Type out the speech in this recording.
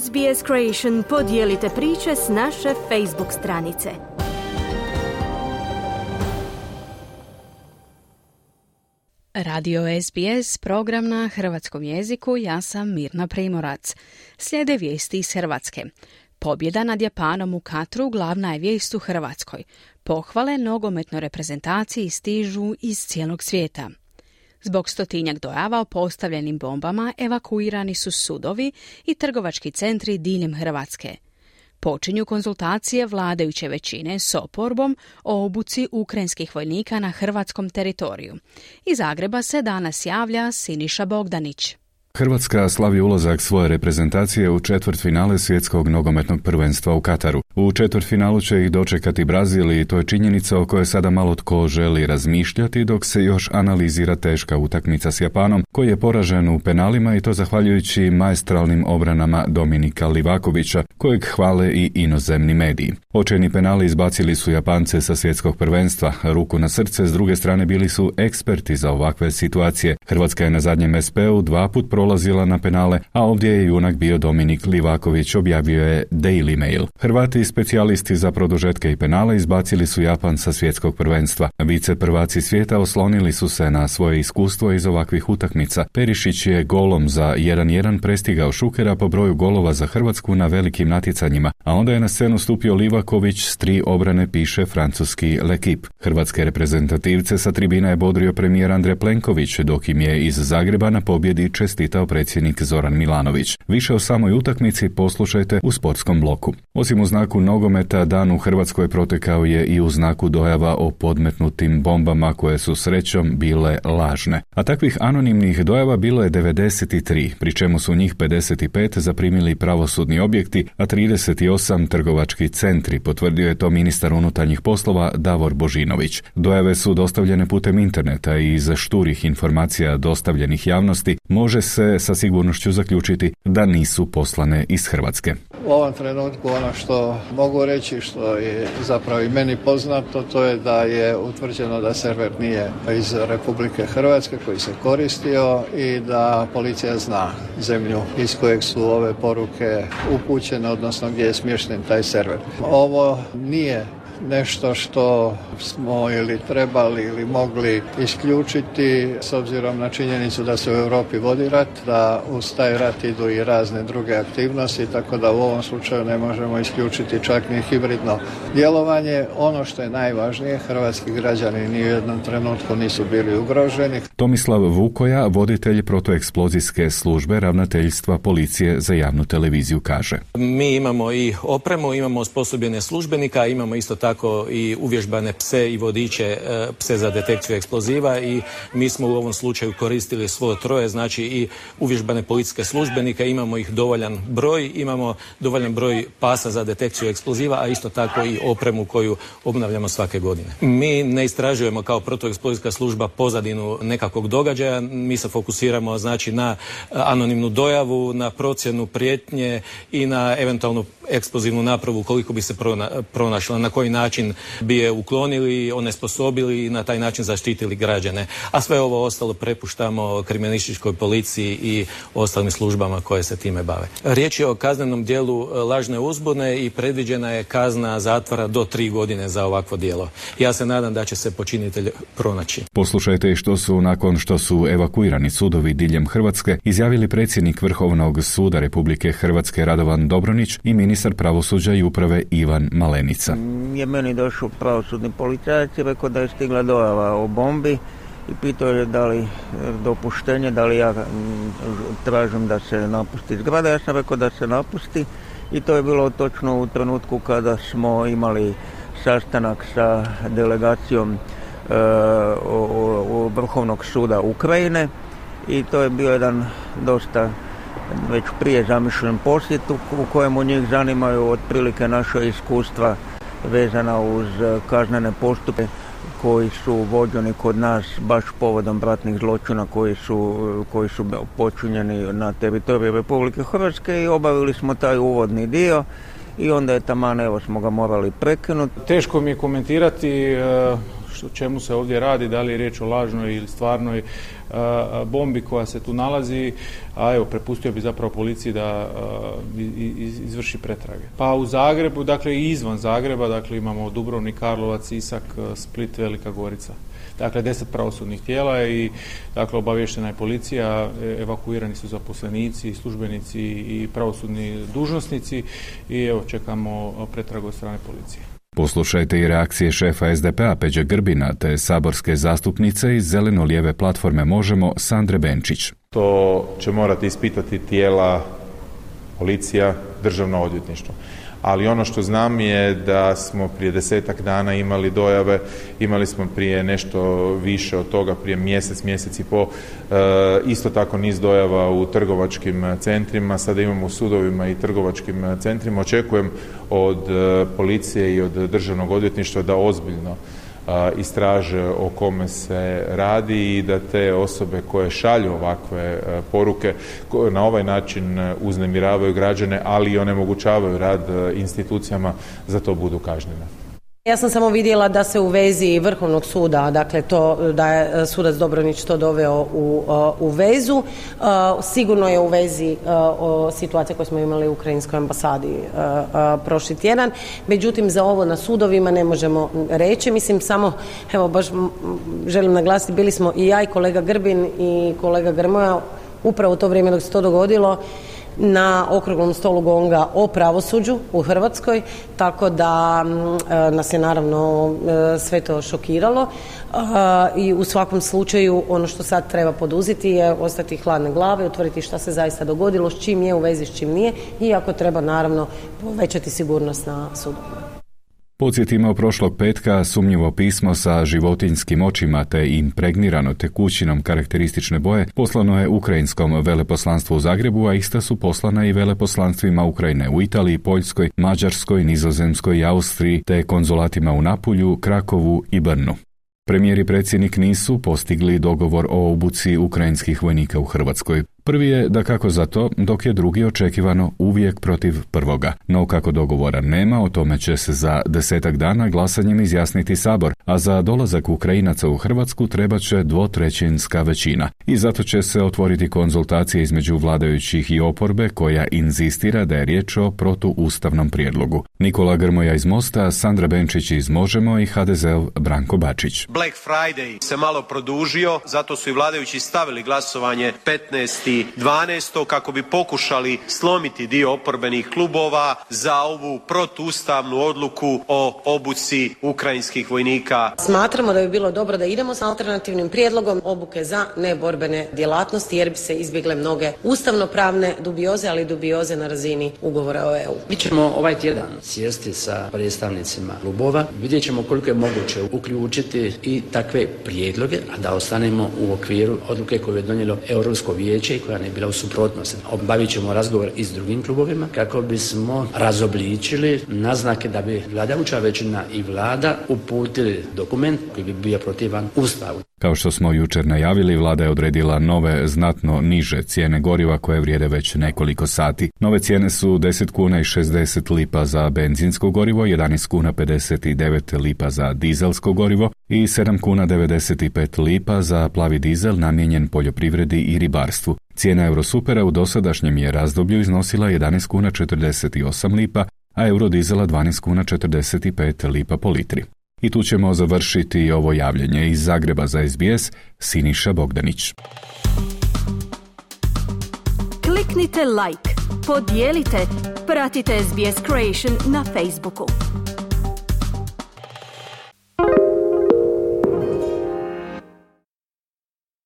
SBS Creation podijelite priče s naše Facebook stranice. Radio SBS, program na hrvatskom jeziku, ja sam Mirna Primorac. Slijede vijesti iz Hrvatske. Pobjeda nad Japanom u Katru glavna je vijest u Hrvatskoj. Pohvale nogometnoj reprezentaciji stižu iz cijelog svijeta. Zbog stotinjak dojava o postavljenim bombama evakuirani su sudovi i trgovački centri diljem Hrvatske. Počinju konzultacije vladajuće većine s oporbom o obuci ukrajinskih vojnika na hrvatskom teritoriju. Iz Zagreba se danas javlja Siniša Bogdanić. Hrvatska slavi ulazak svoje reprezentacije u četvrt finale svjetskog nogometnog prvenstva u Kataru. U četvrt finalu će ih dočekati Brazil i to je činjenica o kojoj sada malo tko želi razmišljati dok se još analizira teška utakmica s Japanom koji je poražen u penalima i to zahvaljujući maestralnim obranama Dominika Livakovića kojeg hvale i inozemni mediji. Očajni penali izbacili su Japance sa svjetskog prvenstva, ruku na srce s druge strane bili su eksperti za ovakve situacije. Hrvatska je na zadnjem SP-u dva put prolazila na penale, a ovdje je junak bio Dominik Livaković, objavio je Daily Mail. Hrvati specijalisti za produžetke i penale izbacili su Japan sa svjetskog prvenstva. Vice prvaci svijeta oslonili su se na svoje iskustvo iz ovakvih utakmica. Perišić je golom za 1-1 prestigao Šukera po broju golova za Hrvatsku na velikim natjecanjima, a onda je na scenu stupio Livaković s tri obrane piše francuski Lekip. Hrvatske reprezentativce sa tribina je bodrio premijer Andrej Plenković, dok im je iz Zagreba na pobjedi čestitao pitao predsjednik Zoran Milanović. Više o samoj utakmici poslušajte u sportskom bloku. Osim u znaku nogometa, dan u Hrvatskoj protekao je i u znaku dojava o podmetnutim bombama koje su srećom bile lažne. A takvih anonimnih dojava bilo je 93, pri čemu su njih 55 zaprimili pravosudni objekti, a 38 trgovački centri, potvrdio je to ministar unutarnjih poslova Davor Božinović. Dojave su dostavljene putem interneta i iz šturih informacija dostavljenih javnosti može se se sa sigurnošću zaključiti da nisu poslane iz Hrvatske. U ovom trenutku ono što mogu reći što je zapravo i meni poznato to je da je utvrđeno da server nije iz Republike Hrvatske koji se koristio i da policija zna zemlju iz kojeg su ove poruke upućene odnosno gdje je smješten taj server. Ovo nije nešto što smo ili trebali ili mogli isključiti s obzirom na činjenicu da se u Europi vodi rat, da uz taj rat idu i razne druge aktivnosti, tako da u ovom slučaju ne možemo isključiti čak ni hibridno djelovanje. Ono što je najvažnije, hrvatski građani ni u jednom trenutku nisu bili ugroženi. Tomislav Vukoja, voditelj protoeksplozijske službe ravnateljstva policije za javnu televiziju kaže. Mi imamo i opremu, imamo osposobljene službenika, imamo isto tako tako i uvježbane pse i vodiče, e, pse za detekciju eksploziva i mi smo u ovom slučaju koristili svoje troje, znači i uvježbane policijske službenike, imamo ih dovoljan broj, imamo dovoljan broj pasa za detekciju eksploziva, a isto tako i opremu koju obnavljamo svake godine. Mi ne istražujemo kao protueksplozijska služba pozadinu nekakvog događaja, mi se fokusiramo znači na anonimnu dojavu, na procjenu prijetnje i na eventualnu eksplozivnu napravu koliko bi se pronašla, na koji način bi je uklonili, onesposobili i na taj način zaštitili građane. A sve ovo ostalo prepuštamo kriminalističkoj policiji i ostalim službama koje se time bave. Riječ je o kaznenom dijelu e, lažne uzbune i predviđena je kazna zatvora do tri godine za ovakvo djelo. Ja se nadam da će se počinitelj pronaći. Poslušajte što su nakon što su evakuirani sudovi diljem Hrvatske izjavili predsjednik Vrhovnog suda Republike Hrvatske Radovan Dobronić i ministar pravosuđa i uprave Ivan Malenica. Je meni došao pravosudni policajac i rekao da je stigla dojava o bombi i pitao je da li dopuštenje, da li ja tražim da se napusti zgrada. Ja sam rekao da se napusti i to je bilo točno u trenutku kada smo imali sastanak sa delegacijom e, Vrhovnog suda Ukrajine. I to je bio jedan dosta već prije zamišljen posjetu u kojemu njih zanimaju otprilike naša iskustva vezana uz kaznene postupke koji su vođeni kod nas baš povodom bratnih zločina koji su, koji su počinjeni na teritoriju Republike Hrvatske i obavili smo taj uvodni dio i onda je taman evo smo ga morali prekinuti. Teško mi je komentirati što, čemu se ovdje radi, da li je riječ o lažnoj ili stvarnoj bombi koja se tu nalazi, a evo, prepustio bi zapravo policiji da izvrši pretrage. Pa u Zagrebu, dakle i izvan Zagreba, dakle imamo Dubrovnik, Karlovac, Isak, Split, Velika Gorica. Dakle, deset pravosudnih tijela i dakle, obavještena je policija, e, evakuirani su zaposlenici, službenici i pravosudni dužnosnici i evo čekamo pretragu od strane policije. Poslušajte i reakcije šefa SDP-a Peđa Grbina te saborske zastupnice iz zeleno-lijeve platforme Možemo Sandre Benčić. To će morati ispitati tijela policija, državno odvjetništvo ali ono što znam je da smo prije desetak dana imali dojave, imali smo prije nešto više od toga, prije mjesec, mjesec i po, e, isto tako niz dojava u trgovačkim centrima, sada imamo u sudovima i trgovačkim centrima. Očekujem od e, policije i od državnog odvjetništva da ozbiljno istraže o kome se radi i da te osobe koje šalju ovakve poruke na ovaj način uznemiravaju građane, ali i onemogućavaju rad institucijama, za to budu kažnjene. Ja sam samo vidjela da se u vezi Vrhovnog suda, dakle to da je sudac Dobronić to doveo u, u vezu. Sigurno je u vezi situacije koju smo imali u Ukrajinskoj ambasadi prošli tjedan. Međutim, za ovo na sudovima ne možemo reći. Mislim, samo, evo, baš želim naglasiti, bili smo i ja i kolega Grbin i kolega Grmoja upravo u to vrijeme dok se to dogodilo na okruglom stolu gonga o pravosuđu u Hrvatskoj, tako da mm, e, nas je naravno e, sve to šokiralo e, i u svakom slučaju ono što sad treba poduzeti je ostati hladne glave, utvrditi šta se zaista dogodilo, s čim je u vezi, s čim nije i ako treba naravno povećati sigurnost na sudovima. Podsjetimo prošlog petka sumnjivo pismo sa životinskim očima te impregnirano tekućinom karakteristične boje poslano je ukrajinskom veleposlanstvu u Zagrebu, a ista su poslana i veleposlanstvima Ukrajine u Italiji, Poljskoj, Mađarskoj, Nizozemskoj i Austriji te konzulatima u Napulju, Krakovu i Brnu. Premijer i predsjednik nisu postigli dogovor o obuci ukrajinskih vojnika u Hrvatskoj. Prvi je da kako za to, dok je drugi očekivano uvijek protiv prvoga. No kako dogovora nema, o tome će se za desetak dana glasanjem izjasniti Sabor, a za dolazak Ukrajinaca u Hrvatsku treba će dvotrećinska većina. I zato će se otvoriti konzultacije između vladajućih i oporbe koja inzistira da je riječ o protuustavnom prijedlogu. Nikola Grmoja iz Mosta, Sandra Benčić iz Možemo i hdz Branko Bačić. Black Friday se malo produžio, zato su i vladajući stavili glasovanje 15 12. kako bi pokušali slomiti dio oporbenih klubova za ovu protuustavnu odluku o obuci ukrajinskih vojnika. Smatramo da bi bilo dobro da idemo s alternativnim prijedlogom obuke za neborbene djelatnosti jer bi se izbjegle mnoge ustavnopravne dubioze, ali i dubioze na razini ugovora o EU. Mi ćemo ovaj tjedan sjesti sa predstavnicima klubova, vidjet ćemo koliko je moguće uključiti i takve prijedloge, a da ostanemo u okviru odluke koju je donijelo Europsko vijeće koja ne bila u suprotnosti. Obavit ćemo razgovor i s drugim klubovima kako bismo razobličili naznake da bi vladajuća većina i vlada uputili dokument koji bi bio protivan Ustavu. Kao što smo jučer najavili, vlada je odredila nove znatno niže cijene goriva koje vrijede već nekoliko sati. Nove cijene su 10 kuna i 60 lipa za benzinsko gorivo, 11 kuna 59 lipa za dizelsko gorivo i 7 kuna 95 lipa za plavi dizel namijenjen poljoprivredi i ribarstvu. Cijena Eurosupera u dosadašnjem je razdoblju iznosila 11 kuna 48 lipa, a eurodizela 12 kuna 45 lipa po litri. I tu ćemo završiti ovo javljanje iz Zagreba za SBS, Siniša Bogdanić. Kliknite like, podijelite, pratite SBS Creation na Facebooku.